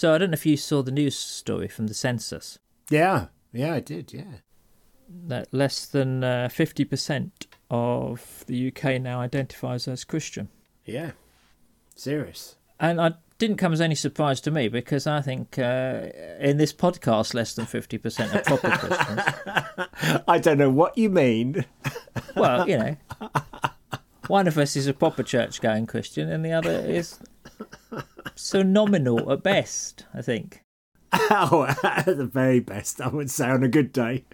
So I don't know if you saw the news story from the census Yeah, yeah, I did. Yeah. that less than uh, 50% of the UK now identifies as Christian. Yeah. Serious. And I didn't come as any surprise to me because I think uh, in this podcast, less than 50% are proper Christians. I don't know what you mean. Well, you know, one of us is a proper church going Christian and the other is so nominal at best, I think. Oh, at the very best, I would say on a good day.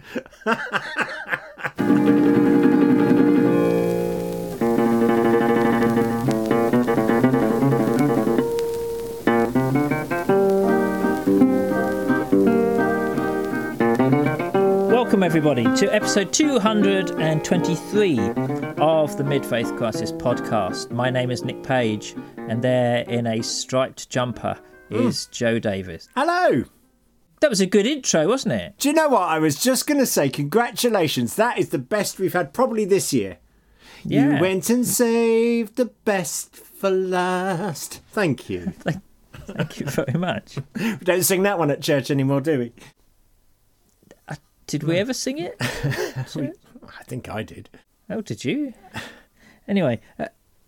everybody, to episode 223 of the Mid Faith Crisis podcast. My name is Nick Page, and there in a striped jumper mm. is Joe Davis. Hello. That was a good intro, wasn't it? Do you know what? I was just going to say, congratulations. That is the best we've had probably this year. Yeah. You went and saved the best for last. Thank you. Thank you very much. we don't sing that one at church anymore, do we? Did we ever sing it? I think I did. Oh, did you? Anyway, uh,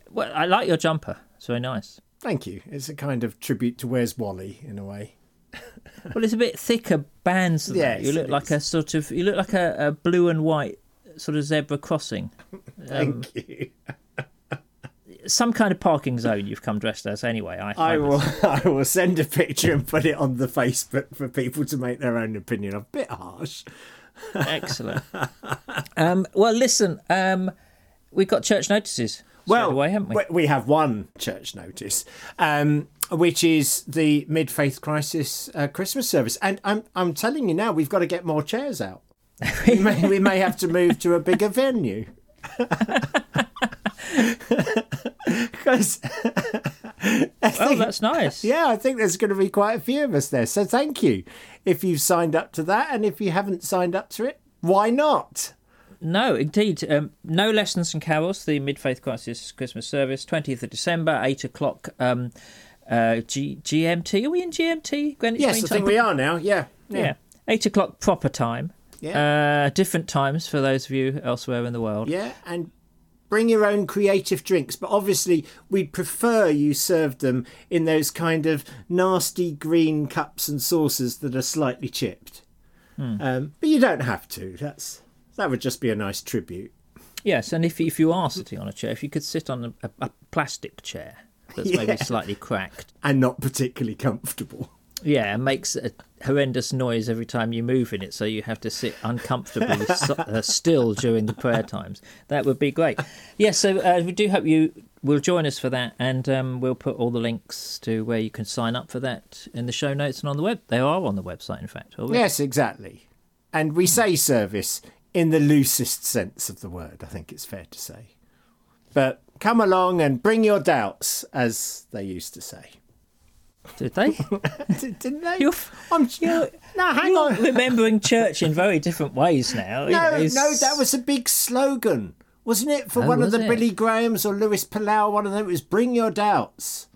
well, I like your jumper. It's very nice. Thank you. It's a kind of tribute to Where's Wally in a way. Well, it's a bit thicker bands. Than. Yes, you look like a sort of you look like a, a blue and white sort of zebra crossing. Um, Thank you. Some kind of parking zone you've come dressed as anyway. I, I will. I will send a picture and put it on the Facebook for people to make their own opinion. A bit harsh. Excellent. um, well, listen, um, we've got church notices. Well, away, haven't we? we- we have one church notice, um, which is the Mid Faith Crisis uh, Christmas service, and I'm I'm telling you now, we've got to get more chairs out. we may we may have to move to a bigger venue. Because oh, that's nice. yeah, I think there's going to be quite a few of us there. So thank you if you've signed up to that, and if you haven't signed up to it, why not? No, indeed. Um, no lessons and carols. The Mid Faith Crisis Christmas service, twentieth of December, eight o'clock. Um, uh, G- GMT. Are we in GMT? Greenwich Yes, I think we are now. Yeah, Yeah, eight o'clock proper time. Yeah. Uh, different times for those of you elsewhere in the world. Yeah, and bring your own creative drinks. But obviously, we'd prefer you serve them in those kind of nasty green cups and saucers that are slightly chipped. Um, but you don't have to. That's that would just be a nice tribute. Yes, and if if you are sitting on a chair, if you could sit on a, a, a plastic chair that's maybe slightly cracked. And not particularly comfortable. Yeah, and makes a horrendous noise every time you move in it, so you have to sit uncomfortably so, uh, still during the prayer times. That would be great. Yes, so uh, we do hope you will join us for that, and um, we'll put all the links to where you can sign up for that in the show notes and on the web. They are on the website, in fact. Yes, exactly. And we say service in the loosest sense of the word, I think it's fair to say. But come along and bring your doubts, as they used to say. Did they? Didn't they? You're, I'm, you're, no, hang you're on. remembering church in very different ways now. You No, know, no, that was a big slogan, wasn't it? For Oh, one of the it? Billy Grahams or Luis Palau, one of them. It was "Bring your doubts."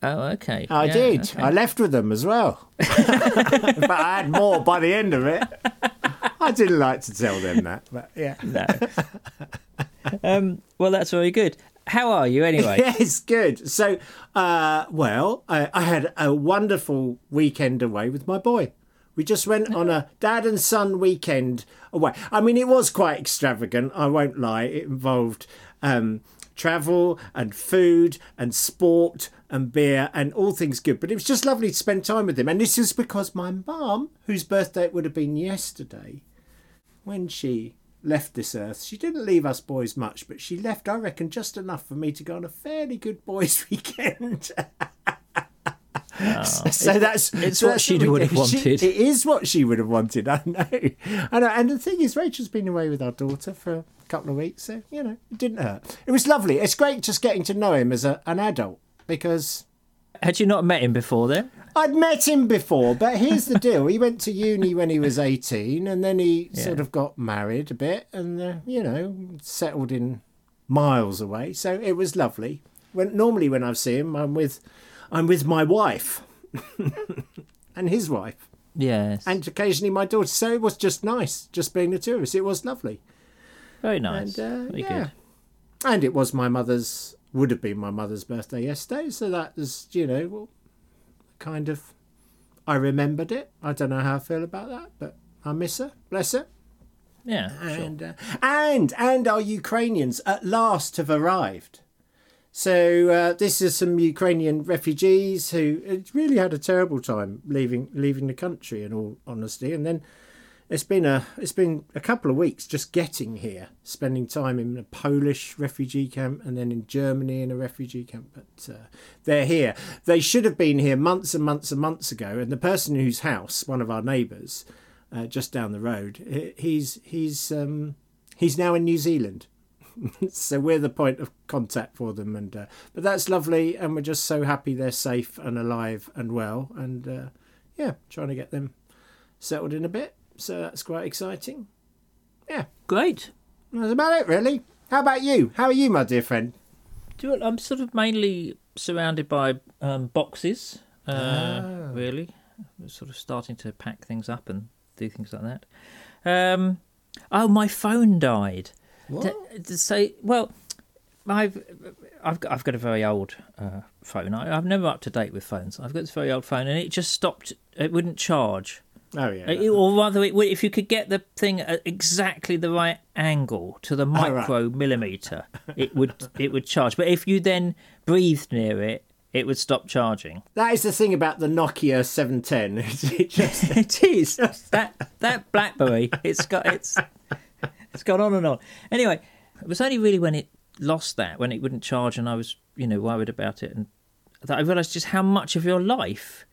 Oh, okay. I Yeah, did. okay. I left with them as well, but I had more by the end of it. I didn't like to tell them that, but yeah. No. um, well, that's very good. How are you anyway? Yes, good. So, uh, well, I, I had a wonderful weekend away with my boy. We just went on a dad and son weekend away. I mean, it was quite extravagant. I won't lie. It involved um, travel and food and sport and beer and all things good. But it was just lovely to spend time with him. And this is because my mum, whose birthday it would have been yesterday, when she left this earth, she didn't leave us boys much, but she left, I reckon, just enough for me to go on a fairly good boys' weekend. so that's it's so what that's she would have wanted. She- it is what she would have wanted. I know. I know. And the thing is, Rachel's been away with our daughter for a couple of weeks, so you know, it didn't hurt. It was lovely. It's great just getting to know him as a, an adult because Had you not met him before then? I'd met him before, but here's the deal. He went to uni when he was 18, and then he sort of got married a bit and, uh, you know, settled in miles away. So it was lovely. When Normally, when I see him, I'm with, I'm with my wife. and his wife, Yes. and occasionally my daughter. So it was just nice, just being the two of us. It was lovely. Very nice. And uh, Very yeah, good. and it was my mother's would have been my mother's birthday yesterday, so that was you know well, kind of I remembered it. I don't know how I feel about that, but I miss her, bless her. Yeah. Sure. And uh, and and our Ukrainians at last have arrived. So uh, this is some Ukrainian refugees who uh, really had a terrible time leaving leaving the country. In all honesty, and then it's been a it's been a couple of weeks just getting here, spending time in a Polish refugee camp, and then in Germany in a refugee camp. But uh, they're here. They should have been here months and months and months ago. And the person whose house, one of our neighbours, uh, just down the road, he's he's um, he's now in New Zealand. so we're the point of contact for them, and uh, but that's lovely, and we're just so happy they're safe and alive and well, and uh, yeah, trying to get them settled in a bit. So that's quite exciting. Yeah, Great. that's about it, really. How about you? How are you, my dear friend? Do you I'm sort of mainly surrounded by um, boxes, uh, Ah. really. We're sort of starting to pack things up and do things like that. Um, oh, my phone died. To, to say, well, I've I've got, I've got a very old uh, phone. I, I'm never up to date with phones. I've got this very old phone, and it just stopped. It wouldn't charge. Oh yeah. Or rather, it would, if you could get the thing at exactly the right angle to the Oh, right. millimeter, it would it would charge. But if you then breathed near it, it would stop charging. That is the thing about the Nokia 710. it just it is that that BlackBerry. It's got it's it's gone on and on. Anyway, it was only really when it lost that when it wouldn't charge, and I was you know worried about it, and that I realised just how much of your life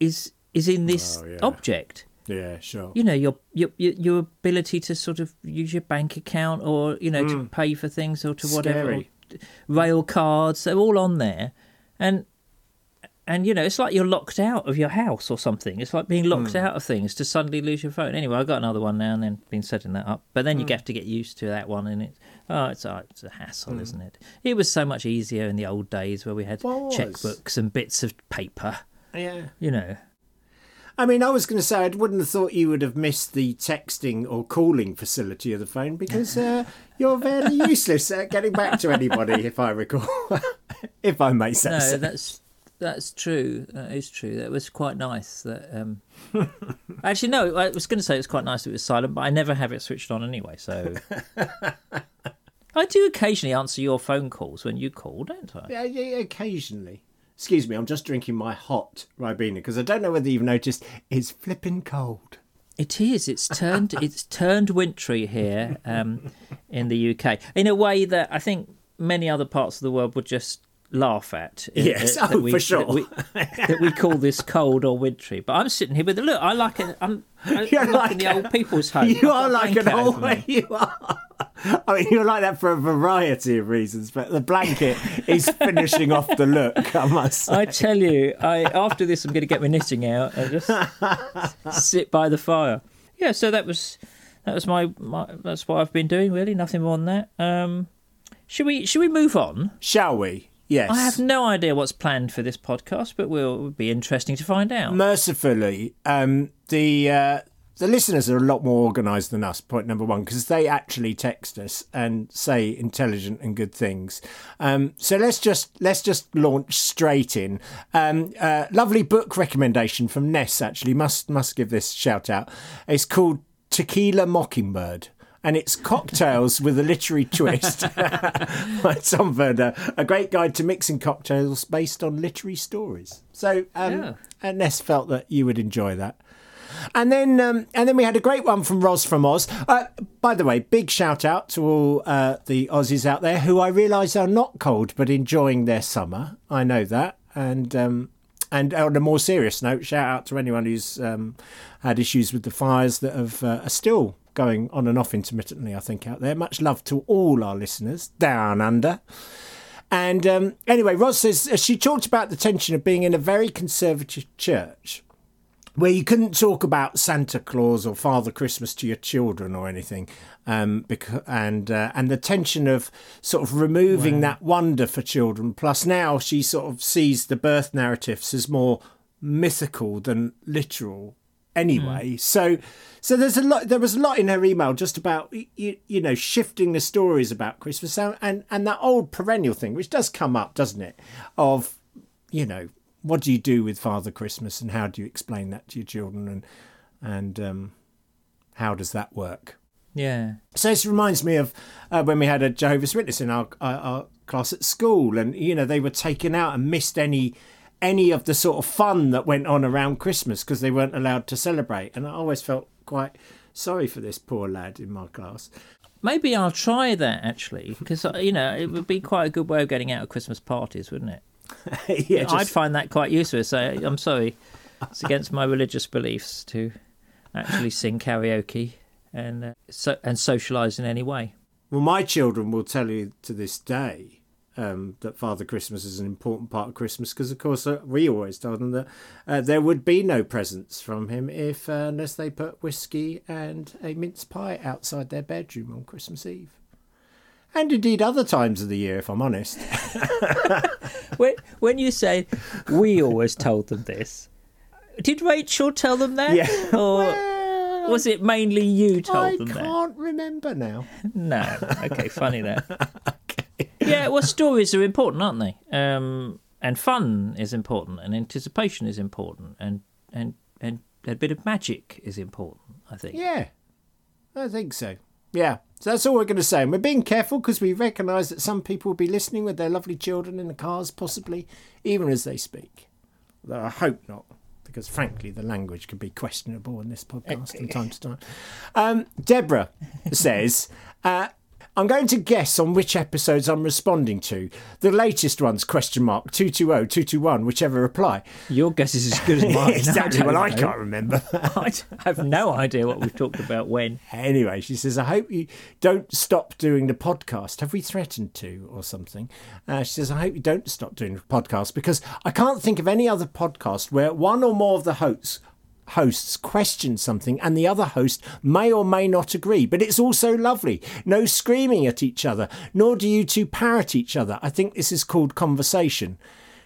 is is in this Oh, yeah. object. yeah, sure. you know your, your your ability to sort of use your bank account or you know to pay for things or to whatever rail cards they're all on there. And and you know it's like you're locked out of your house or something. It's like being locked out of things to suddenly lose your phone. Anyway i got another one now and then been setting that up. But then you have to get used to that one and oh, it's oh it's a, it's a hassle isn't it? It was so much easier in the old days where we had checkbooks and bits of paper. Yeah. you know I mean, I was going to say I wouldn't have thought you would have missed the texting or calling facility of the phone because uh, you're very useless at getting back to anybody, if I recall, if I may say no, so. that's that's true. That is true. That was quite nice. That um... actually, no, I was going to say it was quite nice. That it was silent, but I never have it switched on anyway. So I do occasionally answer your phone calls when you call, don't I? Yeah, yeah, occasionally. Excuse me, I'm just drinking my hot Ribena because I don't know whether you've noticed it's flipping cold. It is. It's turned. it's turned wintry here um, in the UK in a way that I think many other parts of the world would just laugh at. uh, Yes, that oh, we- for sure. That we, that we call this cold or wintry. But I'm sitting here with a look. I like it. I'm, I'm You're like the a- old people's home. You are like an old. You are. I mean, you're like that for a variety of reasons, but the blanket is finishing off the look. I must. Say. I tell you, I after this, I'm going to get my knitting out and just sit by the fire. Yeah, so that was that was my, my that's what I've been doing. Really, nothing more than that. Um, should we should we move on? Shall we? Yes. I have no idea what's planned for this podcast, but will it'll be interesting to find out. Mercifully, um, the uh, the listeners are a lot more organised than us. Point number one, because they actually text us and say intelligent and good things. Um, so let's just let's just launch straight in. Um, uh, lovely book recommendation from Ness. Actually, must must give this shout out. It's called Tequila Mockingbird. And it's cocktails with a literary twist by Tom Werner, a great guide to mixing cocktails based on literary stories. So, um, Yeah. and Ness felt that you would enjoy that. And then, um, and then we had a great one from Ros from Oz. Uh, by the way, big shout out to all uh, the Aussies out there who I realise are not cold but enjoying their summer. I know that, and um, and on a more serious note, shout out to anyone who's um, had issues with the fires that have uh, are still going on and off intermittently. I think out there. Much love to all our listeners down under. And um, anyway, Ros says uh, she talked about the tension of being in a very conservative church where you couldn't talk about Santa Claus or Father Christmas to your children or anything, um, because, and uh, and the tension of sort of removing that wonder for children. Plus, now she sort of sees the birth narratives as more mythical than literal anyway. Mm. So so there's a lot there was a lot in her email just about you, you know shifting the stories about Christmas and and that old perennial thing which does come up, doesn't it? Of you know, what do you do with Father Christmas and how do you explain that to your children and and um, how does that work? Yeah. So this reminds me of uh, when we had a Jehovah's Witness in our, our, our class at school, and you know they were taken out and missed any any of the sort of fun that went on around Christmas because they weren't allowed to celebrate. And I always felt quite sorry for this poor lad in my class. Maybe I'll try that actually, because uh, you know it would be quite a good way of getting out of Christmas parties, wouldn't it? yeah, just... I'd find that quite useful. So I'm sorry, it's against my religious beliefs to actually sing karaoke and uh, so and socialise in any way. Well, my children will tell you to this day um, that Father Christmas is an important part of Christmas because, of course, uh, we always told them that uh, there would be no presents from him if uh, unless they put whiskey and a mince pie outside their bedroom on Christmas Eve. And indeed, other times of the year, if I'm honest. when, when you say we always told them this, did Rachel tell them that? Yeah. Or... Well, was it mainly you told I them that? I can't remember now. No. Okay, funny that. Yeah, well, stories are important, aren't they? Um, and fun is important, and anticipation is important, and and and a bit of magic is important. I think. Yeah, I think so. Yeah. So that's all we're going to say. And we're being careful because we recognise that some people will be listening with their lovely children in the cars, possibly even as they speak. Though I hope not because frankly the language can be questionable in this podcast from time to time. Um, Deborah says, uh, I'm going to guess on which episodes I'm responding to. The latest ones, question mark, 220, 221, whichever reply. Your guess is as good as mine. exactly. I well, know. I can't remember. I have no idea what we've talked about when. Anyway, she says, I hope you don't stop doing the podcast. Have we threatened to or something? Uh, she says, I hope you don't stop doing the podcast because I can't think of any other podcast where one or more of the hosts hosts question something and the other host may or may not agree. But it's also lovely. No screaming at each other, nor do you two parrot each other. I think this is called conversation.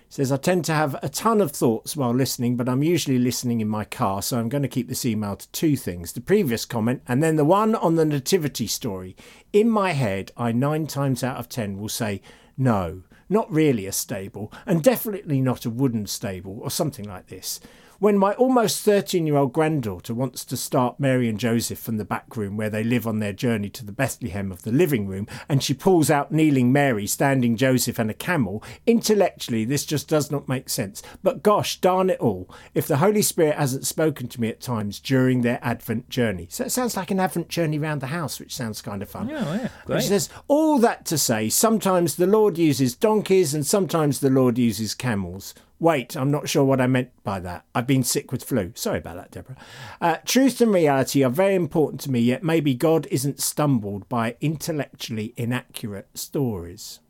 says, I tend to have a ton of thoughts while listening, but I'm usually listening in my car, so I'm going to keep this email to two things the previous comment and then the one on the nativity story. In my head, I nine times out of ten will say, no, not really a stable, and definitely not a wooden stable, or something like this. When my almost 13 year old granddaughter wants to start Mary and Joseph from the back room where they live on their journey to the Bethlehem of the living room, and she pulls out kneeling Mary, standing Joseph, and a camel, intellectually this just does not make sense. But gosh darn it all, if the Holy Spirit hasn't spoken to me at times during their Advent journey. So it sounds like an Advent journey round the house, which sounds kind of fun. Yeah, yeah. Great. She says, all that to say, sometimes the Lord uses donkeys and sometimes the Lord uses camels. Wait, I'm not sure what I meant by that. I've been sick with flu. Sorry about that, Deborah. Uh, truth and reality are very important to me, yet maybe God isn't stumbled by intellectually inaccurate stories.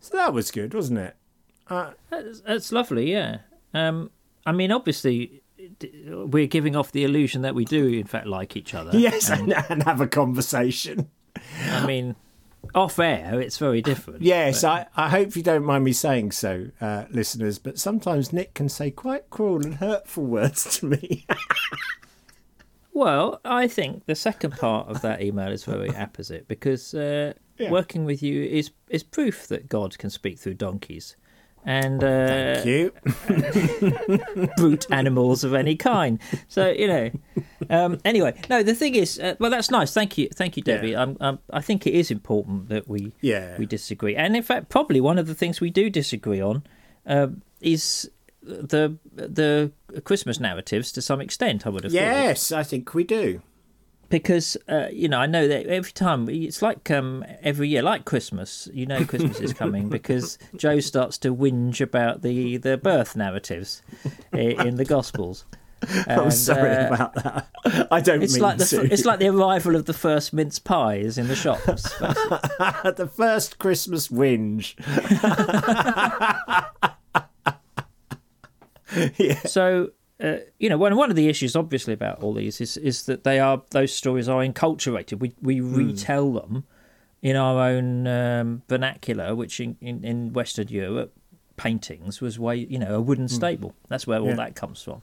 So that was good, wasn't it? Uh, that's, that's, lovely, yeah. Um, I mean, obviously, we're giving off the illusion that we do, in fact, like each other. Yes, and, and have a conversation. I mean, off air, it's very different. Yes, but... I, I hope you don't mind me saying so, uh, listeners, but sometimes Nick can say quite cruel and hurtful words to me. well, I think the second part of that email is very apposite because uh, yeah. working with you is, is proof that God can speak through donkeys and uh, brute animals of any kind. So you know um, anyway no the thing is uh, well that's nice. Thank you. Thank you debbie. Yeah. I'm, I'm, i think it is important that we yeah. we disagree. And in fact probably one of the things we do disagree on uh, is the the christmas narratives to some extent i would have yes thought. i think we do because uh, you know I know that every time it's like um, every year, like Christmas. You know Christmas is coming because Joe starts to whinge about the the birth narratives in the Gospels. And, I'm sorry uh, about that. I don't it's mean like the, to. It's like the arrival of the first mince pies in the shops. the first Christmas whinge. yeah. So uh, you know, one one of the issues, obviously, about all these is is that they are those stories are enculturated. We we mm. retell them in our own um, vernacular, which in, in, in Western Europe paintings was way you know a wooden stable. That's where all Hmm. Yeah. that comes from.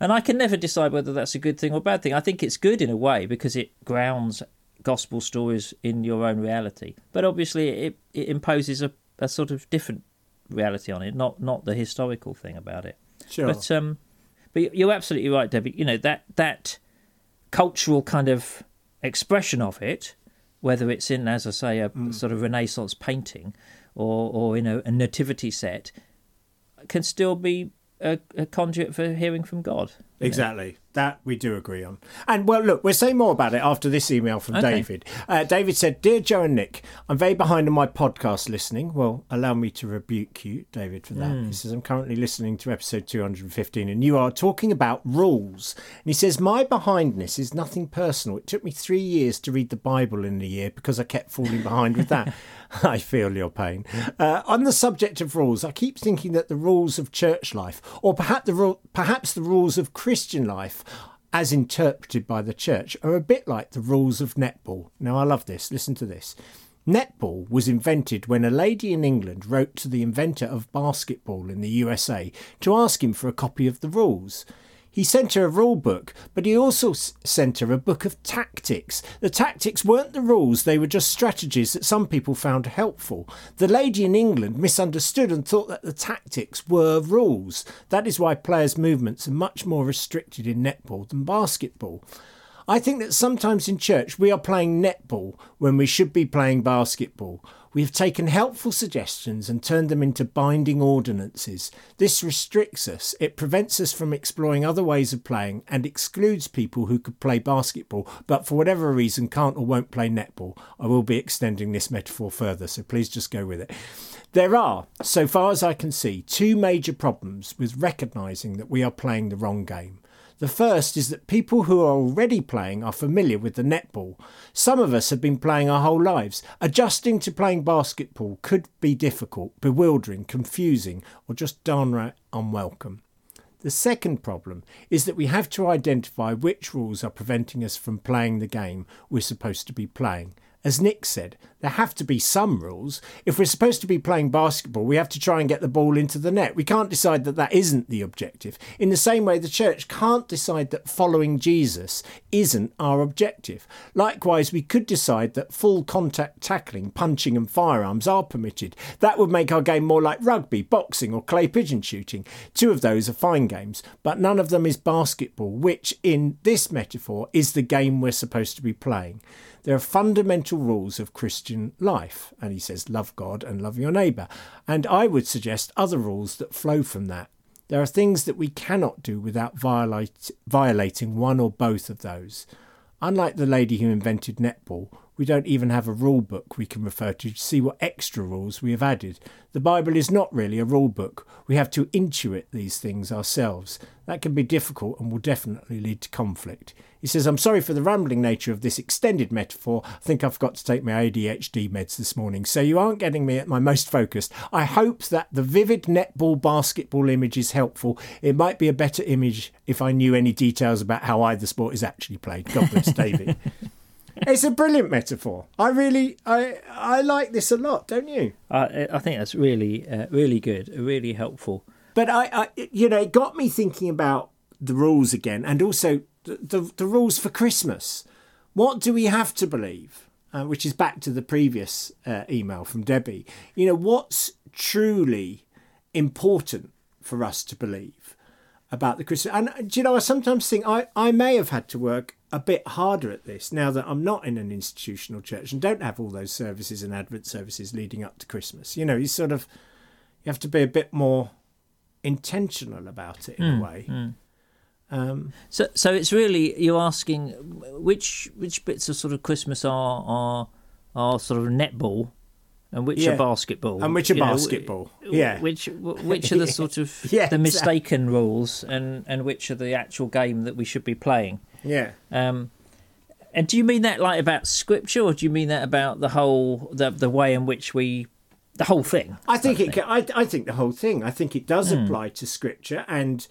And I can never decide whether that's a good thing or bad thing. I think it's good in a way because it grounds gospel stories in your own reality. But obviously, it, it imposes a, a sort of different reality on it, not not the historical thing about it. Sure. But um, but you're absolutely right, Debbie. You know that that cultural kind of expression of it, whether it's in, as I say, a hmm. sort of Renaissance painting, or or in a, a nativity set, can still be a, a conduit for hearing from God. Exactly. know. That we do agree on. And well, look, we'll say more about it after this email from Okay. David. Uh, David said, Dear Joe and Nick, I'm very behind on my podcast listening. Well, allow me to rebuke you, David, for that. He says, I'm currently listening to episode 215 and you are talking about rules. And he says, My behindness is nothing personal. It took me three years to read the Bible in a year because I kept falling behind with that. I feel your pain. Uh, on the subject of rules, I keep thinking that the rules of church life, or perhaps the ru- perhaps the rules of Christian life, as interpreted by the church, are a bit like the rules of netball. Now, I love this. Listen to this. Netball was invented when a lady in England wrote to the inventor of basketball in the USA to ask him for a copy of the rules. He sent her a rule book, but he also sent her a book of tactics. The tactics weren't the rules, they were just strategies that some people found helpful. The lady in England misunderstood and thought that the tactics were rules. That is why players' movements are much more restricted in netball than basketball. I think that sometimes in church we are playing netball when we should be playing basketball. We have taken helpful suggestions and turned them into binding ordinances. This restricts us, it prevents us from exploring other ways of playing, and excludes people who could play basketball but for whatever reason can't or won't play netball. I will be extending this metaphor further, so please just go with it. There are, so far as I can see, two major problems with recognising that we are playing the wrong game. The first is that people who are already playing are familiar with the netball. Some of us have been playing our whole lives. Adjusting to playing basketball could be difficult, bewildering, confusing, or just downright unwelcome. The second problem is that we have to identify which rules are preventing us from playing the game we're supposed to be playing. As Nick said, there have to be some rules. If we're supposed to be playing basketball, we have to try and get the ball into the net. We can't decide that that isn't the objective. In the same way, the church can't decide that following Jesus isn't our objective. Likewise, we could decide that full contact tackling, punching, and firearms are permitted. That would make our game more like rugby, boxing, or clay pigeon shooting. Two of those are fine games, but none of them is basketball, which, in this metaphor, is the game we're supposed to be playing. There are fundamental rules of Christian life, and he says, love God and love your neighbour. And I would suggest other rules that flow from that. There are things that we cannot do without violate, violating one or both of those. Unlike the lady who invented netball, we don't even have a rule book we can refer to to see what extra rules we have added. The Bible is not really a rule book. We have to intuit these things ourselves. That can be difficult and will definitely lead to conflict. He says, I'm sorry for the rambling nature of this extended metaphor. I think I forgot to take my ADHD meds this morning, so you aren't getting me at my most focused. I hope that the vivid netball basketball image is helpful. It might be a better image if I knew any details about how either sport is actually played. God bless David. It's a brilliant metaphor. I really, I, I like this a lot, don't you? I, I think that's really, uh, really good, really helpful. But I, I, you know, it got me thinking about the rules again, and also the the, the rules for Christmas. What do we have to believe? Uh, which is back to the previous uh, email from Debbie. You know, what's truly important for us to believe about the Christmas? And uh, do you know, I sometimes think I, I may have had to work a bit harder at this now that I'm not in an institutional church and don't have all those services and Advent services leading up to Christmas. You know, you sort of you have to be a bit more intentional about it in a way. Um, So, so it's really you're asking which which bits of sort of Christmas are are are sort of netball, and which Yeah. are basketball, And which are you know, basketball. w- Yeah. Which which are the sort of Yeah, the exactly. mistaken rules, and and which are the actual game that we should be playing. Yeah. Um, and do you mean that like about scripture, or do you mean that about the whole the the way in which we the whole thing? I think it. Can, I I think the whole thing. I think it does apply to scripture, and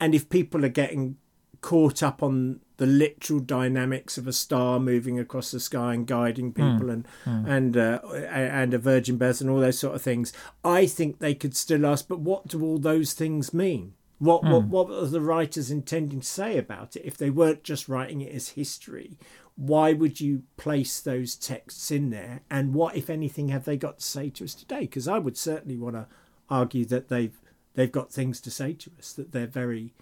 and if people are getting caught up on the literal dynamics of a star moving across the sky and guiding people and and uh, and a virgin birth and all those sort of things. I think they could still ask, but what do all those things mean? What what hmm. what are the writers intending to say about it if they weren't just writing it as history? Why would you place those texts in there? And what, if anything, have they got to say to us today? Because I would certainly want to argue that they've they've got things to say to us that they're very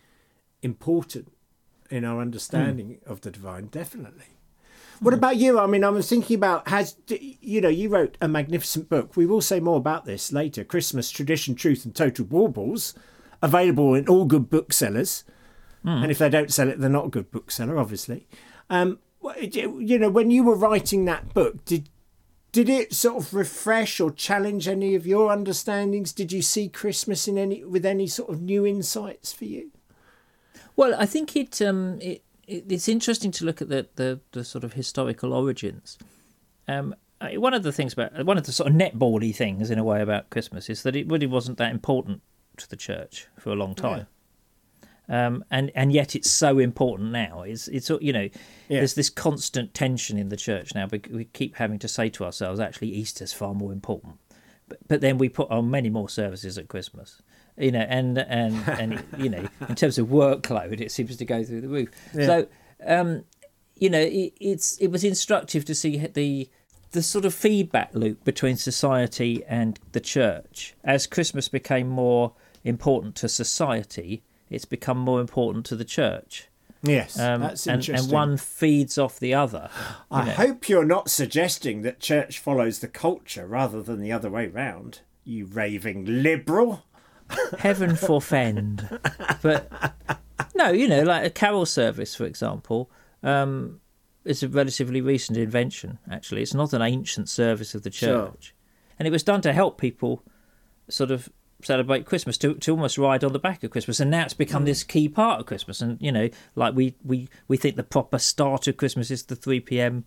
important in our understanding hmm. of the divine. Definitely. What hmm. about you? I mean, I was thinking about has you know you wrote a magnificent book. We will say more about this later. Christmas tradition, truth, and total baubles, available in all good booksellers. And if they don't sell it, they're not a good bookseller, obviously. Um, you know, when you were writing that book, did did it sort of refresh or challenge any of your understandings? Did you see Christmas in any with any sort of new insights for you? Well, I think it, um, it, it it's interesting to look at the, the, the sort of historical origins. Um, one of the things about one of the sort of netbally things in a way about Christmas is that it really wasn't that important to the church for a long time. Um, and and yet it's so important now. It's it's you know Yeah. there's this constant tension in the church now. We, we keep having to say to ourselves, actually, Easter's far more important. But but then we put on many more services at Christmas, you know, and and and you know, in terms of workload, it seems to go through the roof. So, um, you know, it, it's it was instructive to see the the sort of feedback loop between society and the church as Christmas became more important to society. It's become more important to the church, Yes, um, that's and interesting. and one feeds off the other. I hope you're not suggesting that church follows the culture rather than the other way round. You raving liberal. heaven forfend. But no, you know, like a carol service, for example, um, is a relatively recent invention. Actually, it's not an ancient service of the Sure. church, and it was done to help people sort of celebrate Christmas to to almost ride on the back of Christmas, and now it's become this key part of Christmas. And you know, like we we we think the proper start of Christmas is the three p.m.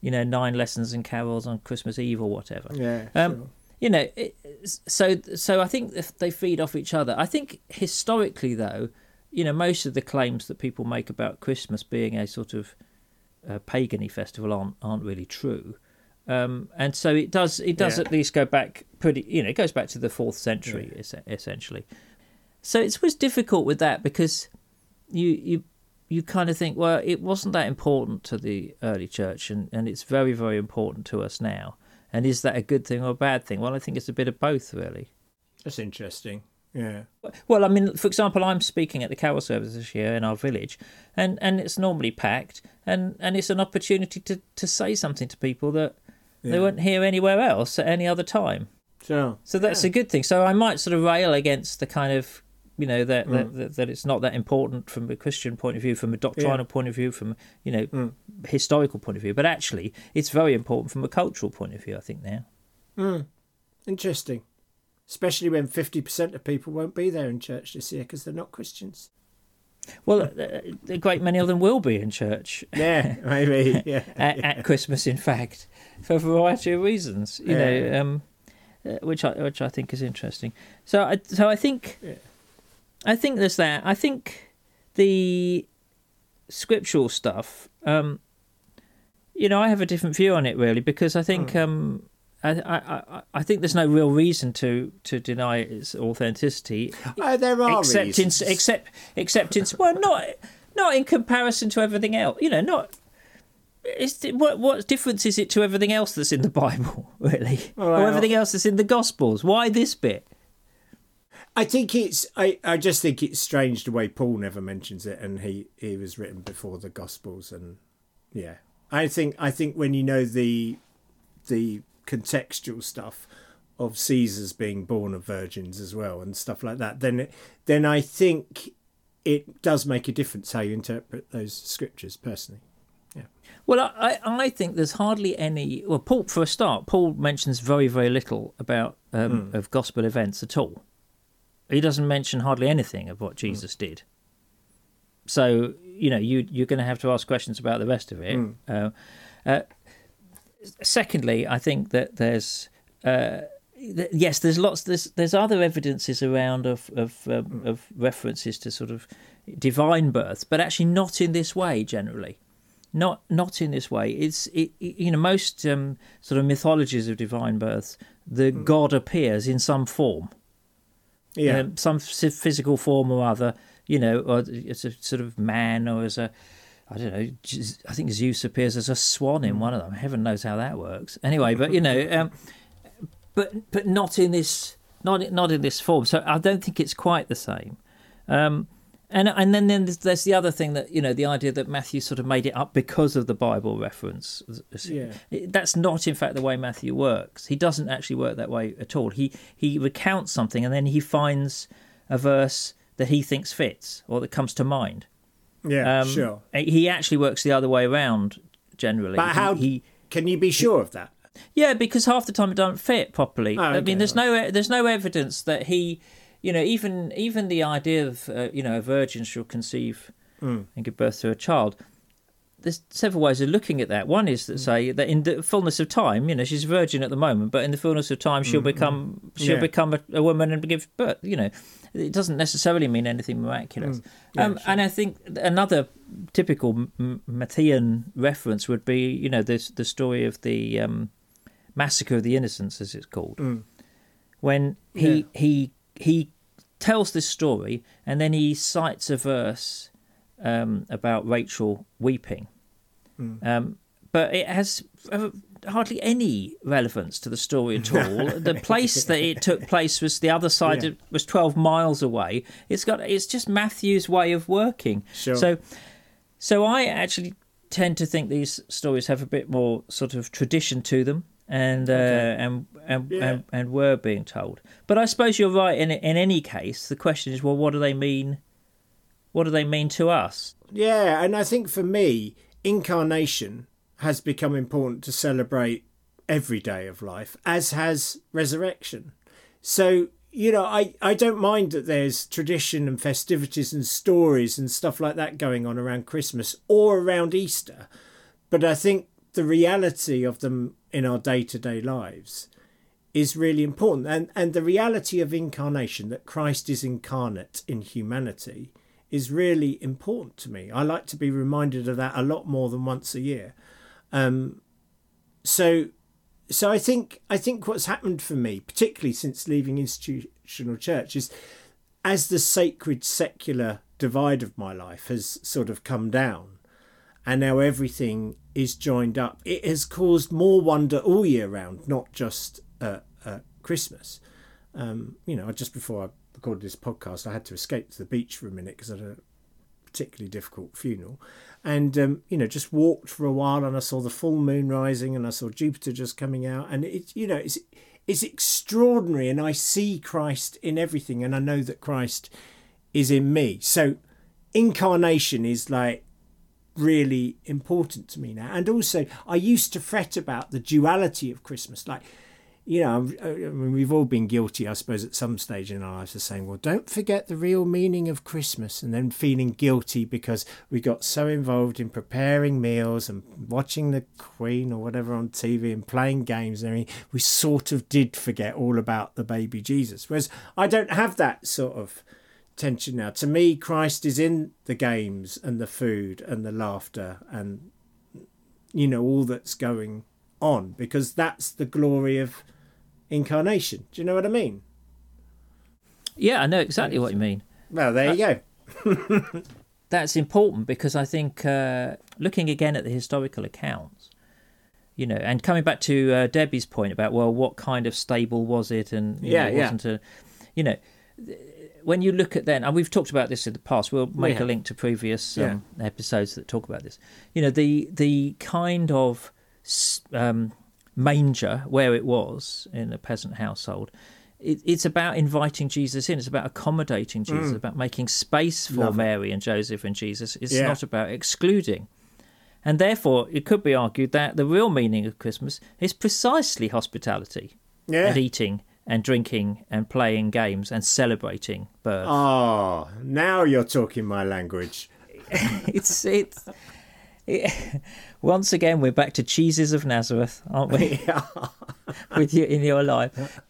You know, nine lessons and carols on Christmas Eve or whatever Yeah. um, you know it, so so i think they feed off each other i think historically though you know most of the claims that people make about christmas being a sort of uh, pagany festival aren't aren't really true um, and so it does it does Yeah. at least go back pretty you know it goes back to the fourth century es- essentially so it was difficult with that because you you you kind of think well it wasn't that important to the early church and, and it's very very important to us now and is that a good thing or a bad thing well i think it's a bit of both really That's interesting. Yeah. well i mean for example i'm speaking at the carol service this year in our village and and it's normally packed and and it's an opportunity to to say something to people that they Yeah. won't hear anywhere else at any other time Sure. so that's a good thing. So I might sort of rail against the kind of, you know, that that, mm. that, that it's not that important from a Christian point of view, from a doctrinal point of view, from you know, mm. historical point of view. But actually, it's very important from a cultural point of view. I think now. Mm. Interesting. Especially when 50% of people won't be there in church this year because they're not Christians. Well, a, a great many of them will be in church Yeah, maybe. Yeah. at, at Christmas. In fact, for a variety of reasons, you know, um, uh, which I which I think is interesting. So I so I think I think there's that. I think the scriptural stuff. Um, you know, I have a different view on it really because I think Hmm. um, I, I I I think there's no real reason to to deny its authenticity Oh, there are except reasons. in except except in well not not in comparison to everything else you know not it's, what what difference is it to everything else that's in the bible really or everything else that's in the gospels why this bit I think it's. I, I just think it's strange the way Paul never mentions it, and he he was written before the Gospels, and yeah, I think I think when you know the the contextual stuff of Caesar's being born of virgins as well and stuff like that, then it, then I think it does make a difference how you interpret those scriptures. Personally, Yeah. well I, I think there's hardly any well paul for a start paul mentions very very little about um, of gospel events at all. He doesn't mention hardly anything of what jesus did. So you know you you're going to have to ask questions about the rest of it. Uh, uh, secondly i think that there's uh, th- yes there's lots there's there's other evidences around of of um, of references to sort of divine births, but actually not in this way generally. Not not in this way. It's it, it- you know most um, sort of mythologies of divine births, the God appears in some form, Yeah. um, some phys- physical form or other. You know, or it's a sort of man or as a I don't know. I think Zeus appears as a swan in one of them. Heaven knows how that works. Anyway, but you know, um, but but not in this not not in this form. So I don't think it's quite the same. Um, and and then, then there's, there's the other thing that you know the idea that Matthew sort of made it up because of the Bible reference. Yeah. That's not in fact the way Matthew works. He doesn't actually work that way at all. He he recounts something and then he finds a verse that he thinks fits or that comes to mind. Yeah, Um, sure. He actually works the other way around generally. But He- how he can you be sure of that? yeah, because half the time it don't fit properly. Oh, I mean, there's no there's no evidence that he, you know, even even the idea of uh, you know a virgin shall conceive Hmm. and give birth to a child. There's several ways of looking at that. One is to say that in the fullness of time, you know, she's a virgin at the moment, but in the fullness of time, she'll become she'll Yeah. become a, a woman and give birth. You know, it doesn't necessarily mean anything miraculous. um, And I think another typical Matthean reference would be, you know, the the story of the um, massacre of the innocents, as it's called, when he he he tells this story and then he cites a verse um, about Rachel weeping, um, but it has uh, hardly any relevance to the story at all. the place that it took place was the other side; Yeah. of, was twelve miles away. It's got it's just Matthew's way of working. Sure. So, so I actually tend to think these stories have a bit more sort of tradition to them. And, uh, and and, Yeah. and and were being told, but I suppose you're right. In in any case, the question is, well, what do they mean? What do they mean to us? Yeah, and I think for me, incarnation has become important to celebrate every day of life, as has resurrection. So, you know, I, I don't mind that there's tradition and festivities and stories and stuff like that going on around Christmas or around Easter. But I think the reality of them in our day to day lives is really important. And, and the reality of incarnation, that Christ is incarnate in humanity, is really important to me. I like to be reminded of that a lot more than once a year. Um, so, so I think I think what's happened for me, particularly since leaving institutional church, is as the sacred secular divide of my life has sort of come down, and now everything is joined up. It has caused more wonder all year round, not just at, at Christmas. Um, you know, just before I recorded this podcast, I had to escape to the beach for a minute because I had a particularly difficult funeral, and um, you know, just walked for a while, and I saw the full moon rising, and I saw Jupiter just coming out, and it's you know, it's it's extraordinary, and I see Christ in everything, and I know that Christ is in me. So, incarnation is like really important to me now. And also, I used to fret about the duality of Christmas. Like, you know, I mean, we've all been guilty, I suppose, at some stage in our lives of saying, well, don't forget the real meaning of Christmas, and then feeling guilty because we got so involved in preparing meals and watching the Queen or whatever on TV and playing games and everything, we sort of did forget all about the baby Jesus. Whereas I don't have that sort of tension now. To me, Christ is in the games and the food and the laughter and you know all that's going on because that's the glory of incarnation. Do you know what I mean? Yeah, I know exactly what you mean. Well, there you go. That's important because I think uh, looking again at the historical accounts, you know, and coming back to uh, Debbie's point about well, what kind of stable was it, and you Yeah, know, it yeah. wasn't a, you know, when you look at then, and we've talked about this in the past. We'll make a link to previous um, episodes that talk about this. You know, the the kind of um, manger where it was in a peasant household. It's about inviting Jesus in. It's about accommodating Jesus. It's about making space for Mm. Love it. Mary and Joseph and Jesus. It's Yeah. not about excluding. And therefore, it could be argued that the real meaning of Christmas is precisely hospitality Yeah. and eating and drinking and playing games and celebrating birth. Oh, now you're talking my language. it's it's it, once again we're back to cheeses of Nazareth, aren't we? With you in your life,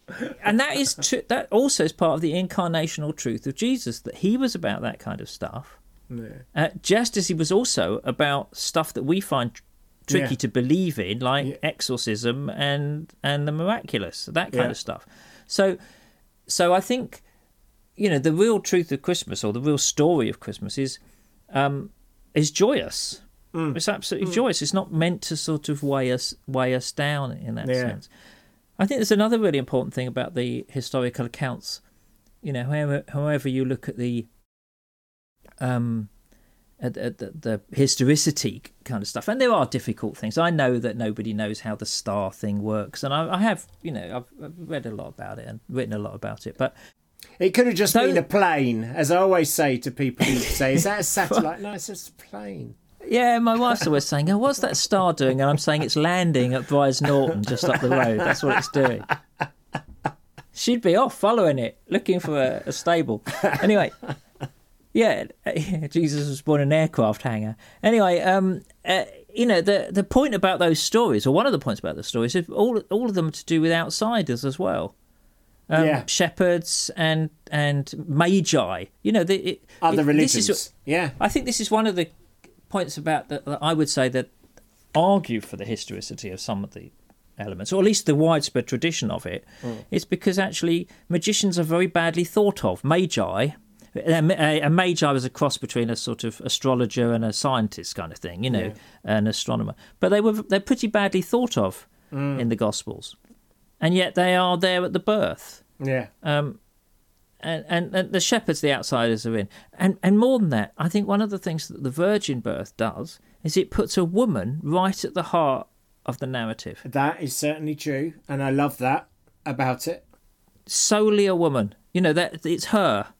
and that is true. That also is part of the incarnational truth of Jesus that he was about that kind of stuff. Uh, just as he was also about stuff that we find tr- tricky Yeah. to believe in, like Yeah. exorcism and and the miraculous, that kind Yeah. of stuff. So, so I think, you know, the real truth of Christmas or the real story of Christmas is, um, is joyous. Mm. It's absolutely joyous. It's not meant to sort of weigh us weigh us down in that Yeah. sense. I think there's another really important thing about the historical accounts. You know, however, however you look at the um, at, at the, the historicity kind of stuff, and there are difficult things. I know that nobody knows how the star thing works, and I, I have, you know, I've, I've read a lot about it and written a lot about it. But It could have just Don't- been a plane, as I always say to people who say, "Is that a satellite?" no, it's just a plane. Yeah, my wife's always saying, "Oh, what's that star doing?" And I'm saying it's landing at Brize Norton, just up the road. That's what it's doing. She'd be off following it, looking for a, a stable. Anyway, yeah, Jesus was born in an aircraft hangar. Anyway, um, uh, you know the the point about those stories, or one of the points about the stories, is all all of them to do with outsiders as well. Um, Yeah. shepherds and and magi. You know, the, it, Other religions, This is, yeah, I think this is one of the points about that, that I would say that argue for the historicity of some of the elements, or at least the widespread tradition of it, is because actually magicians are very badly thought of. Magi. A, a, magi was a cross between a sort of astrologer and a scientist kind of thing, you know, an astronomer. But they were they're pretty badly thought of in the Gospels, and yet they are there at the birth yeah, um, and, and, and the shepherds, the outsiders are in. And, and more than that, I think one of the things that the virgin birth does is it puts a woman right at the heart of the narrative. that is certainly true, and I love that about it. Solely a woman. You know, that it's her.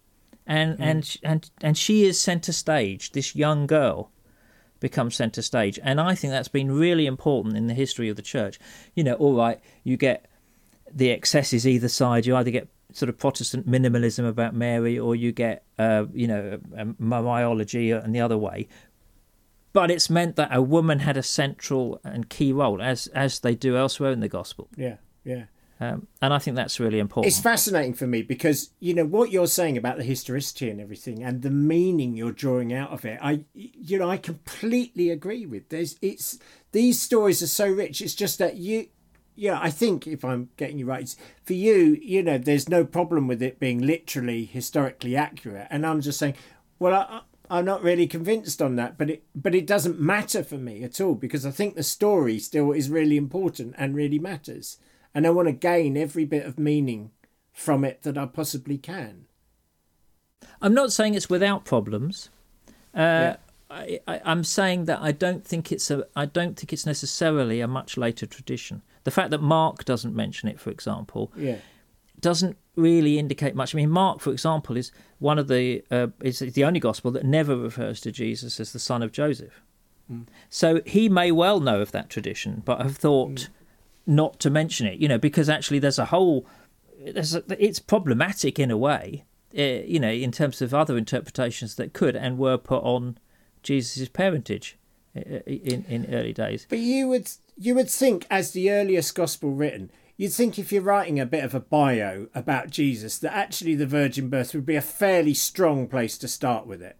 And, mm. and, and, and she is centre stage. This young girl becomes centre stage. And I think that's been really important in the history of the church. You know, all right, you get the excesses either side. You either get sort of Protestant minimalism about Mary, or you get, uh, you know, a Mariology and the other way. But it's meant that a woman had a central and key role, as as they do elsewhere in the gospel, Yeah, yeah. um, and I think that's really important. It's fascinating for me because you know what you're saying about the historicity and everything, and the meaning you're drawing out of it. I, you know, I completely agree with. There's, it's these stories are so rich. It's just that you, yeah, I think if I'm getting you right, for you, you know, there's no problem with it being literally historically accurate, and I'm just saying, well, I, I'm not really convinced on that, but it, but it doesn't matter for me at all because I think the story still is really important and really matters and I want to gain every bit of meaning from it that I possibly can. I'm not saying it's without problems. Uh, Yeah. I, I, I'm saying that I don't think it's a. I don't think it's necessarily a much later tradition. The fact that Mark doesn't mention it, for example, Yeah, doesn't really indicate much. I mean, Mark, for example, is one of the uh, is the only gospel that never refers to Jesus as the son of Joseph. So he may well know of that tradition, but have thought not to mention it. You know, because actually there's a whole there's a, it's problematic in a way. Uh, you know, in terms of other interpretations that could and were put on Jesus' parentage in in early days. but you would you would think as the earliest gospel written, you'd think if you're writing a bit of a bio about Jesus, that actually the virgin birth would be a fairly strong place to start with it.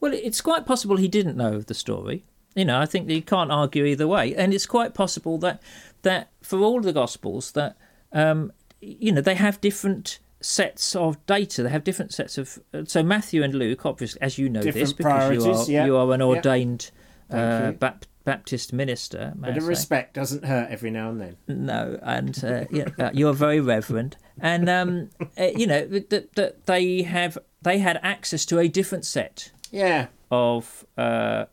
Well, it's quite possible he didn't know of the story. You know, I think you can't argue either way, and it's quite possible that that for all the Gospels that um, you know they have different sets of data. They have different sets of. So Matthew and Luke, obviously, as you know this because you are yeah. you are an ordained Thank uh. Bap- Baptist minister. But respect doesn't hurt every now and then. No, and uh, yeah, uh, you're very reverend, and um, uh, you know that that they have they had access to a different set Yeah, of uh,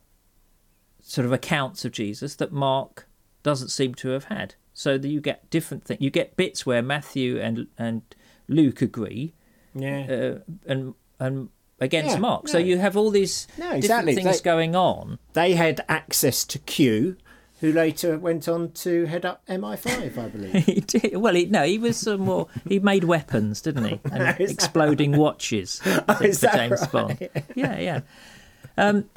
sort of accounts of Jesus that Mark doesn't seem to have had. So that you get different things. You get bits where Matthew and and Luke agree, yeah. uh, and and against Yeah, Mark. So you have all these No, different things They- going on. they had access to Q, who later went on to head up MI5, I believe. He did. Well, he, no, he was more. He made weapons, didn't he? That exploding watches is for that James right? Bond. Yeah, yeah. Um,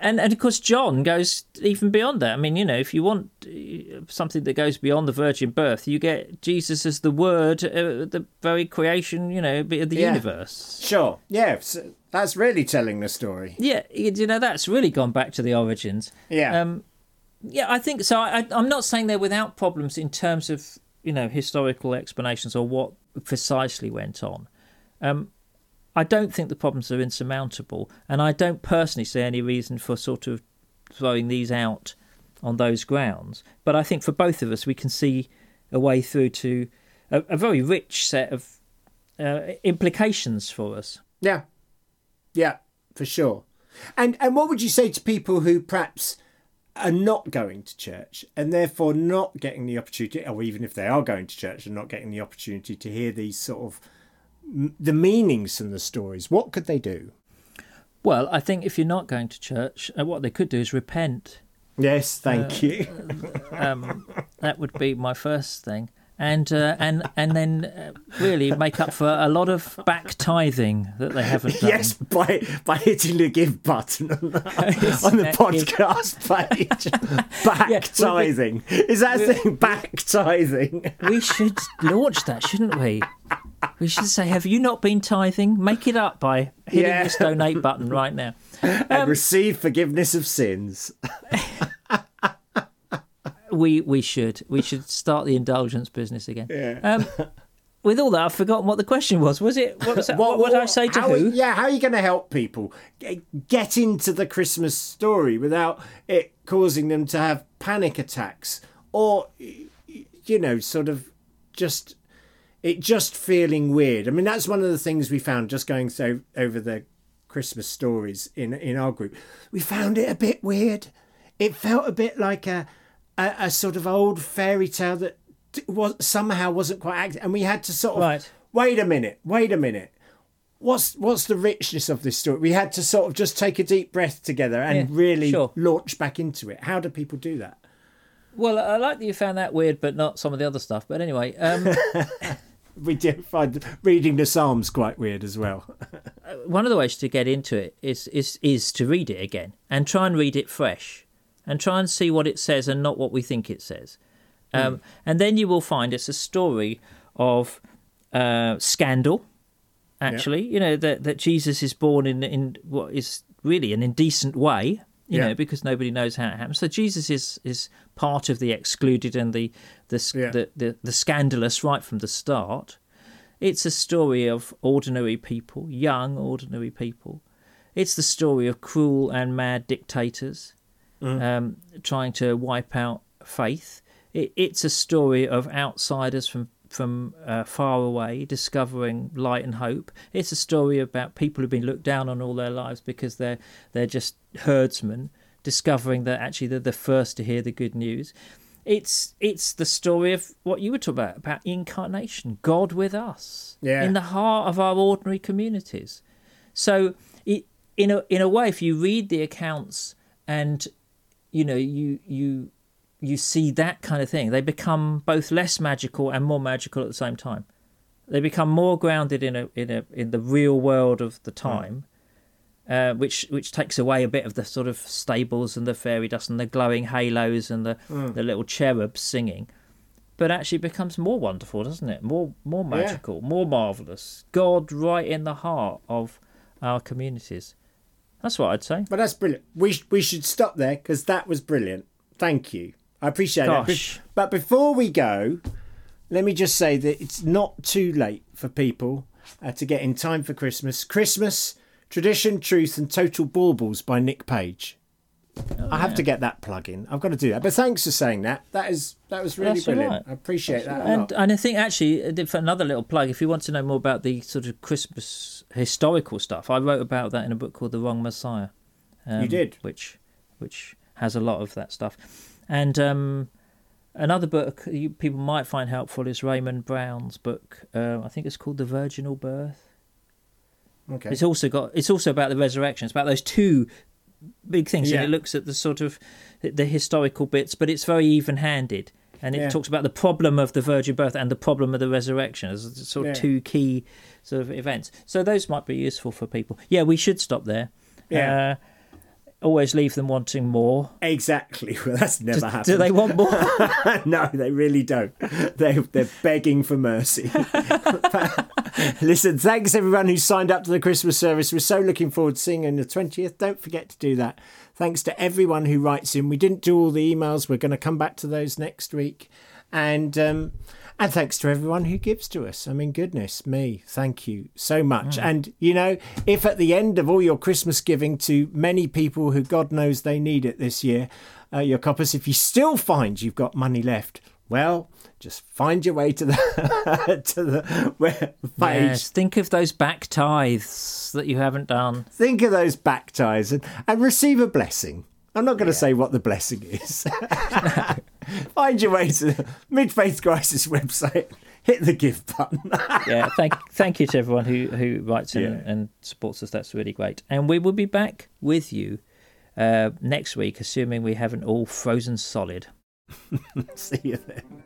and and of course, John goes even beyond that. I mean, you know, if you want uh, something that goes beyond the virgin birth, you get Jesus as the Word, uh, the very creation, you know, of the Yeah. universe. Sure. Yeah. So That's really telling the story. Yeah, you know that's really gone back to the origins. Yeah. Um, yeah, I think so. I, I'm not saying they're without problems in terms of you know historical explanations or what precisely went on. Um, I don't think the problems are insurmountable, and I don't personally see any reason for sort of throwing these out on those grounds. But I think for both of us, we can see a way through to a, a very rich set of uh, implications for us. Yeah, yeah, for sure. And and what would you say to people who perhaps are not going to church and therefore not getting the opportunity, or even if they are going to church and not getting the opportunity to hear these sort of the meanings from the stories? What could they do? Well, I think if you're not going to church, uh, what they could do is repent. Yes, thank uh, you. um, that would be my first thing and uh, and and then uh, really make up for a lot of back tithing that they haven't done. Yes, by by hitting the give button on the, on the podcast page. back yeah, tithing is that a thing? Back tithing. We should launch that, shouldn't we? We should say, "Have you not been tithing? Make it up by hitting yeah. this donate button right now." Um, and receive forgiveness of sins we we should we should start the indulgence business again. Yeah. Um, with all that, I've forgotten what the question was. Was it what was that, what, what, did I say to who? yeah, how are you going to help people get into the Christmas story without it causing them to have panic attacks or you know, sort of just it just feeling weird. I mean, that's one of the things we found just going so over the Christmas stories in in our group. We found it a bit weird. It felt a bit like a a, a sort of old fairy tale that was somehow wasn't quite active, and we had to sort of right. wait a minute, wait a minute. What's what's the richness of this story? We had to sort of just take a deep breath together and yeah, really sure. launch back into it. How do people do that? Well, I like that you found that weird, but not some of the other stuff. But anyway, um... we did find reading the Psalms quite weird as well. One of the ways to get into it is is is to read it again and try and read it fresh and try and see what it says and not what we think it says. Um, mm. And then you will find it's a story of uh, scandal. Actually, you know that that Jesus is born in in what is really an indecent way. You yeah. know, because nobody knows how it happens. So Jesus is is part of the excluded and the the, yeah. the, the the scandalous right from the start. It's a story of ordinary people, young ordinary people. It's the story of cruel and mad dictators mm. um, trying to wipe out faith. It, it's a story of outsiders from from uh, far away discovering light and hope. It's a story about people who've been looked down on all their lives because they're they're just herdsmen discovering that actually they're the first to hear the good news. It's it's the story of what you were talking about about incarnation, God with us, yeah. in the heart of our ordinary communities. So, it, in a in a way, if you read the accounts and you know you you you see that kind of thing they become both less magical and more magical at the same time they become more grounded in a in a in the real world of the hmm. time mm. uh, which which takes away a bit of the sort of stables and the fairy dust and the glowing halos and the mm. the little cherubs singing but actually becomes more wonderful doesn't it more more magical yeah. more marvelous god right in the heart of our communities that's what I'd say. But that's brilliant. We we should stop there because that was brilliant. Thank you. I appreciate Gosh. it. But before we go, let me just say that it's not too late for people uh, to get in time for Christmas. Christmas, Tradition, Truth, and Total Baubles by Nick Page. Oh, I have yeah. to get that plug in. I've got to do that. But thanks for saying that. That is that was really That's brilliant. Right. I appreciate That's that. Right. And and I think actually uh, for another little plug, if you want to know more about the sort of Christmas historical stuff, I wrote about that in a book called The Wrong Messiah. Um, you did, which which has a lot of that stuff. And um, another book you, people might find helpful is Raymond Brown's book. Uh, I think it's called The Virginal Birth. Okay. It's also got. It's also about the resurrection. It's about those two big things, yeah. and it looks at the sort of the historical bits, but it's very even-handed, and it yeah. talks about the problem of the virgin birth and the problem of the resurrection as sort of yeah. two key sort of events. So those might be useful for people. Yeah, we should stop there. Yeah. Uh, always leave them wanting more. Exactly. Well, that's never do, happened. Do they want more? no, they really don't. They they're begging for mercy. Listen, thanks everyone who signed up to the Christmas service. We're so looking forward to seeing you on the 20th. Don't forget to do that. Thanks to everyone who writes in. We didn't do all the emails. We're going to come back to those next week. And um, and thanks to everyone who gives to us. I mean, goodness me, thank you so much. Mm. And you know, if at the end of all your Christmas giving to many people who God knows they need it this year, uh, your coppers, if you still find you've got money left, well, just find your way to the to the page. Yes, think of those back tithes that you haven't done. Think of those back tithes and, and receive a blessing. I'm not going to yeah. say what the blessing is. Find your way to the Mid Faith Crisis website. Hit the give button. yeah, thank thank you to everyone who who writes in yeah. and supports us. That's really great. And we will be back with you uh, next week, assuming we haven't all frozen solid. See you then.